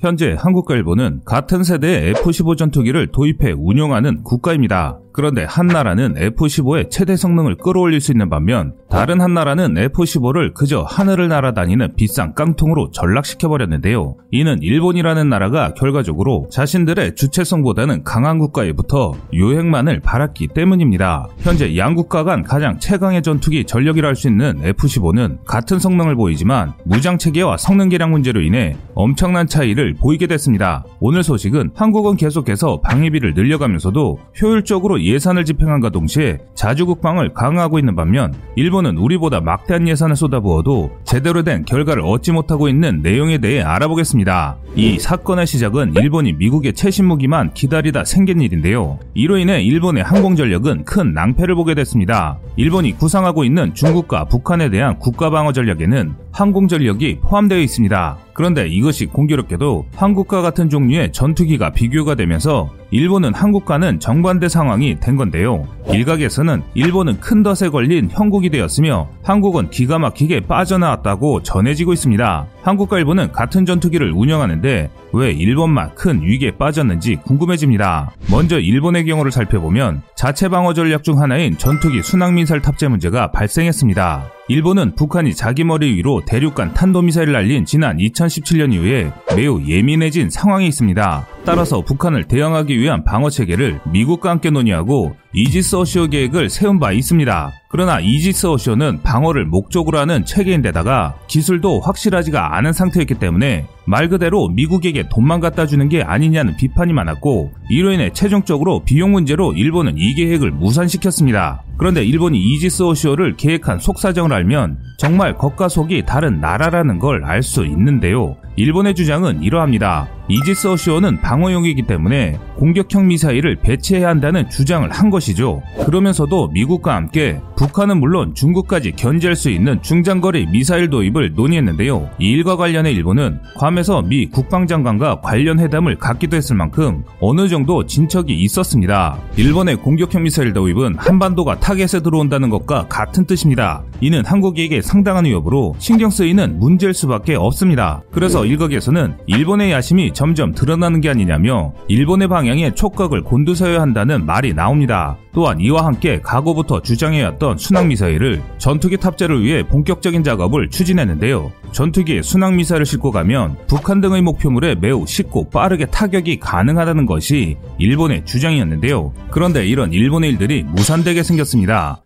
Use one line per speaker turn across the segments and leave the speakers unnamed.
현재 한국과 일본은 같은 세대의 F-15 전투기를 도입해 운용하는 국가입니다. 그런데 한 나라는 F-15의 최대 성능을 끌어올릴 수 있는 반면 다른 한 나라는 F-15를 그저 하늘을 날아다니는 비싼 깡통으로 전락시켜버렸는데요. 이는 일본이라는 나라가 결과적으로 자신들의 주체성보다는 강한 국가에 붙어 유행만을 바랐기 때문입니다. 현재 양국가 간 가장 최강의 전투기 전력이라 할 수 있는 F-15는 같은 성능을 보이지만 무장 체계와 성능 개량 문제로 인해 엄청난 차이를 보이게 됐습니다. 오늘 소식은 한국은 계속해서 방위비를 늘려가면서도 효율적으로 예산을 집행한과 동시에 자주 국방을 강화하고 있는 반면 일본은 우리보다 막대한 예산을 쏟아부어도 제대로 된 결과를 얻지 못하고 있는 내용에 대해 알아보겠습니다. 이 사건의 시작은 일본이 미국의 최신 무기만 기다리다 생긴 일인데요. 이로 인해 일본의 항공 전력은 큰 낭패를 보게 됐습니다. 일본이 구상하고 있는 중국과 북한에 대한 국가 방어 전략에는 항공 전력이 포함되어 있습니다. 그런데 이것이 공교롭게도 한국과 같은 종류의 전투기가 비교가 되면서 일본은 한국과는 정반대 상황이 된 건데요. 일각에서는 일본은 큰 덫에 걸린 형국이 되었으며 한국은 기가 막히게 빠져나왔다고 전해지고 있습니다. 한국과 일본은 같은 전투기를 운영하는데 왜 일본만 큰 위기에 빠졌는지 궁금해집니다. 먼저 일본의 경우를 살펴보면 자체 방어 전략 중 하나인 전투기 순항미사일 탑재 문제가 발생했습니다. 일본은 북한이 자기 머리 위로 대륙간 탄도미사일을 날린 지난 2017년 이후에 매우 예민해진 상황이 있습니다. 따라서 북한을 대응하기 위한 방어 체계를 미국과 함께 논의하고 이지스 어쇼어 계획을 세운 바 있습니다. 그러나 이지스 어쇼어는 방어를 목적으로 하는 체계인데다가 기술도 확실하지가 않은 상태였기 때문에 말 그대로 미국에게 돈만 갖다 주는 게 아니냐는 비판이 많았고 이로 인해 최종적으로 비용 문제로 일본은 이 계획을 무산시켰습니다. 그런데 일본이 이지스 어쇼어를 계획한 속사정을 알면 정말 겉과 속이 다른 나라라는 걸 알 수 있는데요. 일본의 주장은 이러합니다. 이지스 어시오는 방어용이기 때문에 공격형 미사일을 배치해야 한다는 주장을 한 것이죠. 그러면서도 미국과 함께 북한은 물론 중국까지 견제할 수 있는 중장거리 미사일 도입을 논의했는데요. 이 일과 관련해 일본은 괌에서 미 국방장관과 관련 회담을 갖기도 했을 만큼 어느 정도 진척이 있었습니다. 일본의 공격형 미사일 도입은 한반도가 타겟에 들어온다는 것과 같은 뜻입니다. 이는 한국에게 상당한 위협으로 신경 쓰이는 문제일 수밖에 없습니다. 그래서 일각에서는 일본의 야심이 점점 드러나는 게 아니냐며 일본의 방향에 촉각을 곤두서야 한다는 말이 나옵니다. 또한 이와 함께 과거부터 주장해왔던 순항미사일을 전투기 탑재를 위해 본격적인 작업을 추진했는데요. 전투기에 순항미사일을 싣고 가면 북한 등의 목표물에 매우 쉽고 빠르게 타격이 가능하다는 것이 일본의 주장이었는데요. 그런데 이런 일본의 일들이 무산되게 생겼습니다.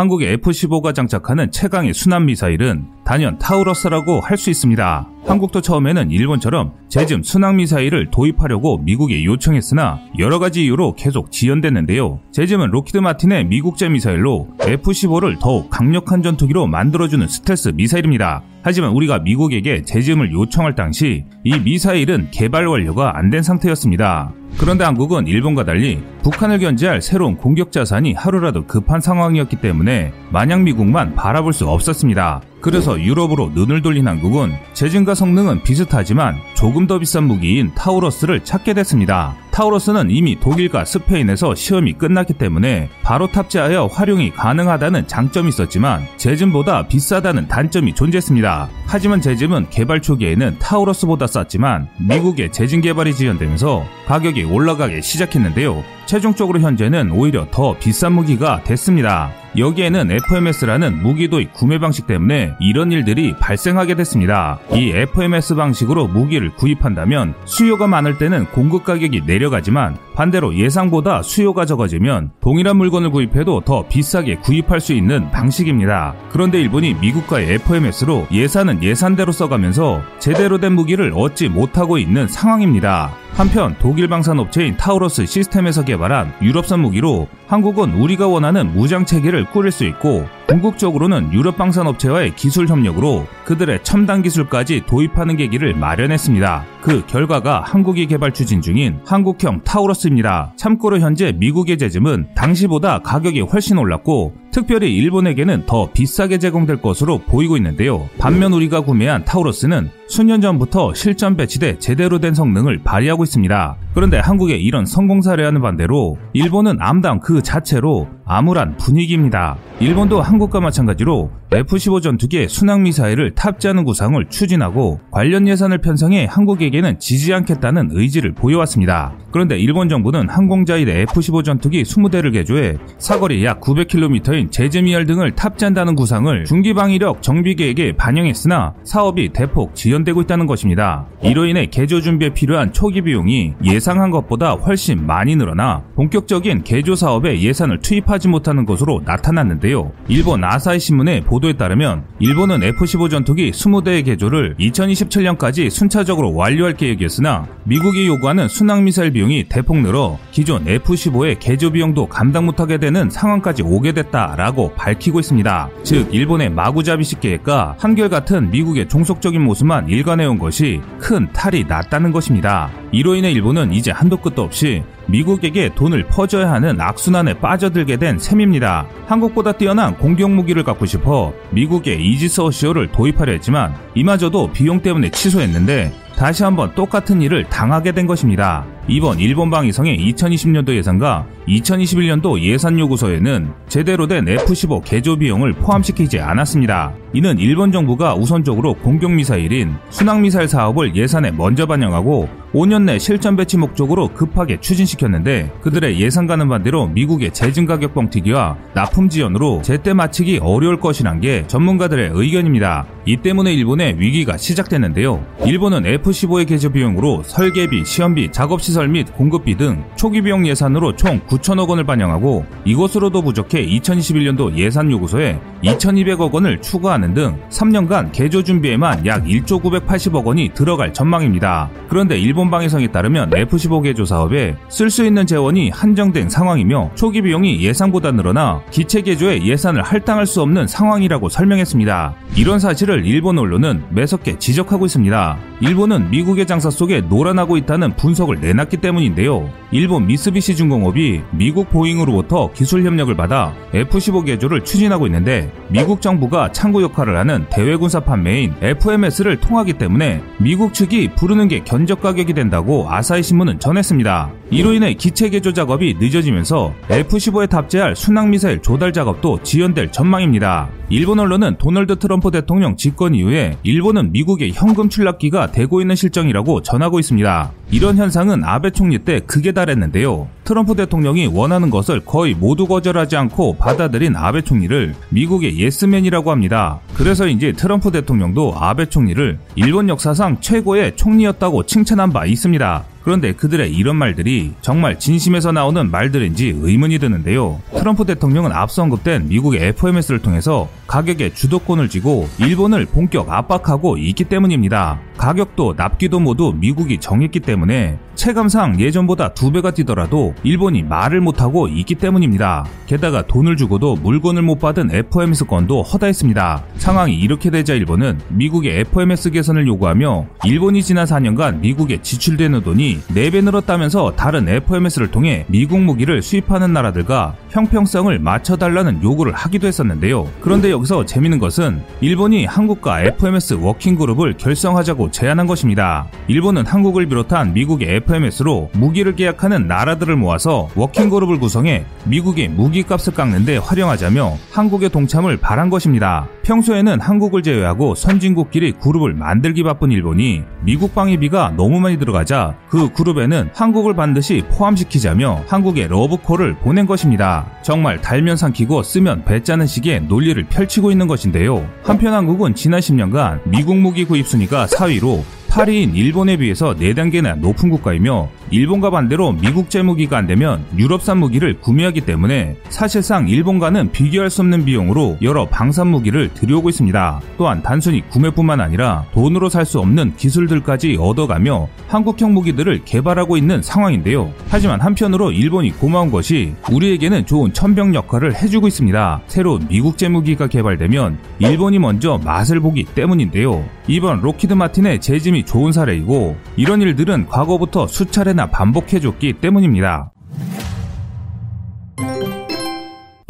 한국의 F-15가 장착하는 최강의 순항 미사일은 단연 타우러스라고 할 수 있습니다. 한국도 처음에는 일본처럼 재즘 순항 미사일을 도입하려고 미국에 요청했으나 여러 가지 이유로 계속 지연됐는데요. 재즘은 록히드 마틴의 미국제 미사일로 F-15를 더욱 강력한 전투기로 만들어주는 스텔스 미사일입니다. 하지만 우리가 미국에게 재즘을 요청할 당시 이 미사일은 개발 완료가 안 된 상태였습니다. 그런데 한국은 일본과 달리 북한을 견제할 새로운 공격 자산이 하루라도 급한 상황이었기 때문에 마냥 미국만 바라볼 수 없었습니다. 그래서 유럽으로 눈을 돌린 한국은 재진과 성능은 비슷하지만 조금 더 비싼 무기인 타우러스를 찾게 됐습니다. 타우러스는 이미 독일과 스페인에서 시험이 끝났기 때문에 바로 탑재하여 활용이 가능하다는 장점이 있었지만 제즘보다 비싸다는 단점이 존재했습니다. 하지만 제즘은 개발 초기에는 타우러스보다 쌌지만 미국의 제즘 개발이 지연되면서 가격이 올라가기 시작했는데요. 최종적으로 현재는 오히려 더 비싼 무기가 됐습니다. 여기에는 FMS라는 무기도입 구매 방식 때문에 이런 일들이 발생하게 됐습니다. 이 FMS 방식으로 무기를 구입한다면 수요가 많을 때는 공급 가격이 내려가지만 반대로 예상보다 수요가 적어지면 동일한 물건을 구입해도 더 비싸게 구입할 수 있는 방식입니다. 그런데 일본이 미국과의 FMS로 예산은 예산대로 써가면서 제대로 된 무기를 얻지 못하고 있는 상황입니다. 한편 독일 방산 업체인 타우러스 시스템에서 개발한 유럽산 무기로 한국은 우리가 원하는 무장 체계를 꾸릴 수 있고 궁극적으로는 유럽 방산 업체와의 기술 협력으로 그들의 첨단 기술까지 도입하는 계기를 마련했습니다. 그 결과가 한국이 개발 추진 중인 한국형 타우러스입니다. 참고로 현재 미국의 제즘은 당시보다 가격이 훨씬 올랐고 특별히 일본에게는 더 비싸게 제공될 것으로 보이고 있는데요. 반면 우리가 구매한 타우러스는 수년 전부터 실전 배치돼 제대로 된 성능을 발휘하고 있습니다. 그런데 한국의 이런 성공 사례와는 반대로 일본은 암담 그 자체로 암울한 분위기입니다. 일본도 한국과 마찬가지로 F-15 전투기에 순항미사일을 탑재하는 구상을 추진하고 관련 예산을 편성해 한국에게는 지지 않겠다는 의지를 보여왔습니다. 그런데 일본 정부는 항공자위대 F-15 전투기 20대를 개조해 사거리 약 900km인 제재미알 등을 탑재한다는 구상을 중기방위력 정비계획에 반영했으나 사업이 대폭 지연되고 있다는 것입니다. 이로 인해 개조 준비에 필요한 초기 비용이 예상한 것보다 훨씬 많이 늘어나 본격적인 개조 사업에 예산을 투입하지 못하는 것으로 나타났는데요. 일본 아사히 신문의 보도에 따르면 일본은 F-15 전투기 20대의 개조를 2027년까지 순차적으로 완료할 계획이었으나 미국이 요구하는 순항미사일 비용이 대폭 늘어 기존 F-15의 개조 비용도 감당 못하게 되는 상황까지 오게 됐다라고 밝히고 있습니다. 즉 일본의 마구잡이식 계획과 한결같은 미국의 종속적인 모습만 일관해온 것이 큰 탈이 났다는 것입니다. 이로 인해 일본은 이제 한도 끝도 없이 미국에게 돈을 퍼줘야 하는 악순환에 빠져들게 된 셈입니다. 한국보다 뛰어난 공격 무기를 갖고 싶어 미국에 이지스 어시어를 도입하려 했지만 이마저도 비용 때문에 취소했는데 다시 한번 똑같은 일을 당하게 된 것입니다. 이번 일본 방위성의 2020년도 예산과 2021년도 예산 요구서에는 제대로 된 F-15 개조 비용을 포함시키지 않았습니다. 이는 일본 정부가 우선적으로 공격미사일인 순항미사일 사업을 예산에 먼저 반영하고 5년 내 실전 배치 목적으로 급하게 추진시켰는데 그들의 예상과는 반대로 미국의 재진 가격 뻥튀기와 납품 지연으로 제때 마치기 어려울 것이란 게 전문가들의 의견입니다. 이 때문에 일본의 위기가 시작됐는데요. 일본은 F-15의 개조 비용으로 설계비, 시험비, 작업시설 및 공급비 등 초기 비용 예산으로 총 9천억 원을 반영하고 이것으로도 부족해 2021년도 예산 요구서에 2,200억 원을 추가하는 등 3년간 개조 준비에만 약 1조 980억 원이 들어갈 전망입니다. 그런데 일본 방위성에 따르면 F-15 개조 사업에 쓸 수 있는 재원이 한정된 상황이며 초기 비용이 예상보다 늘어나 기체 개조에 예산을 할당할 수 없는 상황이라고 설명했습니다. 이런 사실을 일본 언론은 매섭게 지적하고 있습니다. 일본은 미국의 장사 속에 놀아나고 있다는 분석을 내놨 기 때문인데요. 일본 미쓰비시 중공업이 미국 보잉으로부터 기술 협력을 받아 F-15 개조를 추진하고 있는데 미국 정부가 창구 역할을 하는 대외군사 판매인 FMS를 통하기 때문에 미국 측이 부르는 게 견적 가격이 된다고 아사히 신문은 전했습니다. 이로 인해 기체 개조 작업이 늦어지면서 F-15에 탑재할 순항미사일 조달 작업도 지연될 전망입니다. 일본 언론은 도널드 트럼프 대통령 집권 이후에 일본은 미국의 현금 출납기가 되고 있는 실정이라고 전하고 있습니다. 이런 현상은 아베 총리 때 극에 달했는데요. 트럼프 대통령이 원하는 것을 거의 모두 거절하지 않고 받아들인 아베 총리를 미국의 예스맨이라고 합니다. 그래서인지 트럼프 대통령도 아베 총리를 일본 역사상 최고의 총리였다고 칭찬한 바 있습니다. 그런데 그들의 이런 말들이 정말 진심에서 나오는 말들인지 의문이 드는데요. 트럼프 대통령은 앞서 언급된 미국의 FMS를 통해서 가격에 주도권을 쥐고 일본을 본격 압박하고 있기 때문입니다. 가격도 납기도 모두 미국이 정했기 때문에 체감상 예전보다 두 배가 뛰더라도 일본이 말을 못하고 있기 때문입니다. 게다가 돈을 주고도 물건을 못 받은 FMS권도 허다했습니다. 상황이 이렇게 되자 일본은 미국의 FMS 개선을 요구하며 일본이 지난 4년간 미국에 지출되는 돈이 4배 늘었다면서 다른 FMS를 통해 미국 무기를 수입하는 나라들과 형평성을 맞춰달라는 요구를 하기도 했었는데요. 그런데 여기서 재밌는 것은 일본이 한국과 FMS 워킹그룹을 결성하자고 제안한 것입니다. 일본은 한국을 비롯한 미국의 FMS로 무기를 계약하는 나라들을 모아서 워킹그룹을 구성해 미국의 무기값을 깎는데 활용하자며 한국의 동참을 바란 것입니다. 평소에는 한국을 제외하고 선진국끼리 그룹을 만들기 바쁜 일본이 미국 방위비가 너무 많이 들어가자 그 그룹에는 한국을 반드시 포함시키자며 한국에 러브콜을 보낸 것입니다. 정말 달면 삼키고 쓰면 배짜는 식의 논리를 펼치고 있는 것인데요. 한편 한국은 지난 10년간 미국 무기 구입 순위가 4위로 8위인 일본에 비해서 4단계나 높은 국가이며 일본과 반대로 미국 제 무기가 안되면 유럽산 무기를 구매하기 때문에 사실상 일본과는 비교할 수 없는 비용으로 여러 방산 무기를 들여오고 있습니다. 또한 단순히 구매뿐만 아니라 돈으로 살 수 없는 기술들까지 얻어가며 한국형 무기들을 개발하고 있는 상황인데요. 하지만 한편으로 일본이 고마운 것이 우리에게는 좋은 첨병 역할을 해주고 있습니다. 새로운 미국제 무기가 개발되면 일본이 먼저 맛을 보기 때문인데요. 이번 록히드 마틴의 재짐이 좋은 사례이고 이런 일들은 과거부터 수차례나 반복해줬기 때문입니다.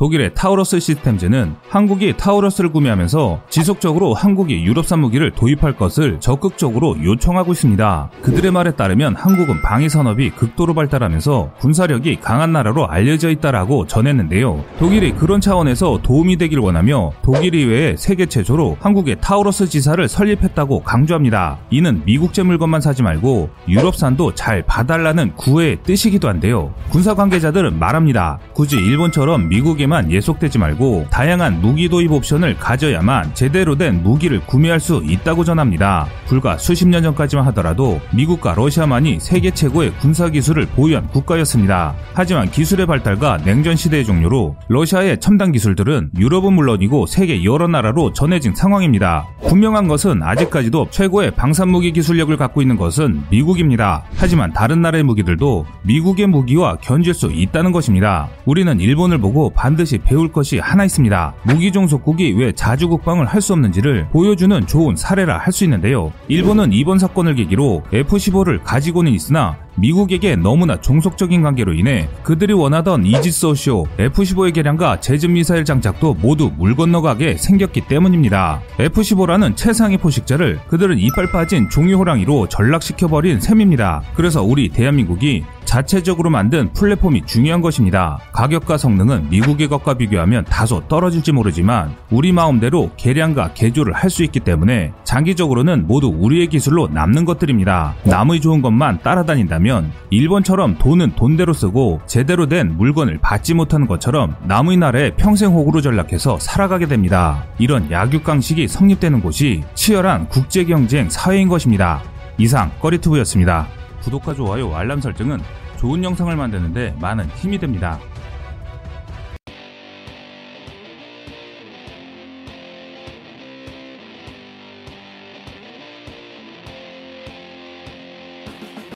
독일의 타우러스 시스템즈는 한국이 타우러스를 구매하면서 지속적으로 한국이 유럽산 무기를 도입할 것을 적극적으로 요청하고 있습니다. 그들의 말에 따르면 한국은 방위 산업이 극도로 발달하면서 군사력이 강한 나라로 알려져 있다라고 전했는데요. 독일이 그런 차원에서 도움이 되길 원하며 독일 이외에 세계 최초로 한국의 타우러스 지사를 설립했다고 강조합니다. 이는 미국제 물건만 사지 말고 유럽산도 잘 봐달라는 구애의 뜻이기도 한데요. 군사 관계자들은 말합니다. 굳이 일본처럼 미국에 만 예속되지 말고 다양한 무기 도입 옵션을 가져야만 제대로 된 무기를 구매할 수 있다고 전합니다. 불과 수십 년 전까지만 하더라도 미국과 러시아만이 세계 최고의 군사 기술을 보유한 국가였습니다. 하지만 기술의 발달과 냉전 시대의 종료로 러시아의 첨단 기술들은 유럽은 물론이고 세계 여러 나라로 전해진 상황입니다. 분명한 것은 아직까지도 최고의 방산무기 기술력을 갖고 있는 것은 미국입니다. 하지만 다른 나라의 무기들도 미국의 무기와 견질 수 있다는 것입니다. 우리는 일본을 보고 반 드시 배울 것이 하나 있습니다. 무기 종속국이 왜 자주 국방을 할 수 없는지를 보여주는 좋은 사례라 할 수 있는데요. 일본은 이번 사건을 계기로 F-15를 가지고는 있으나 미국에게 너무나 종속적인 관계로 인해 그들이 원하던 이지스오쇼, F-15의 개량과 제즘 미사일 장착도 모두 물 건너가게 생겼기 때문입니다. F-15라는 최상의 포식자를 그들은 이빨 빠진 종이 호랑이로 전락시켜버린 셈입니다. 그래서 우리 대한민국이 자체적으로 만든 플랫폼이 중요한 것입니다. 가격과 성능은 미국의 것과 비교하면 다소 떨어질지 모르지만 우리 마음대로 개량과 개조를 할 수 있기 때문에 장기적으로는 모두 우리의 기술로 남는 것들입니다. 남의 좋은 것만 따라다닌다면 일본처럼 돈은 돈대로 쓰고 제대로 된 물건을 받지 못하는 것처럼 남의 나라에 평생 호구로 전락해서 살아가게 됩니다. 이런 약육강식이 성립되는 곳이 치열한 국제경쟁 사회인 것입니다. 이상 꺼리투브였습니다. 구독과 좋아요, 알람 설정은 좋은 영상을 만드는데 많은 힘이 됩니다.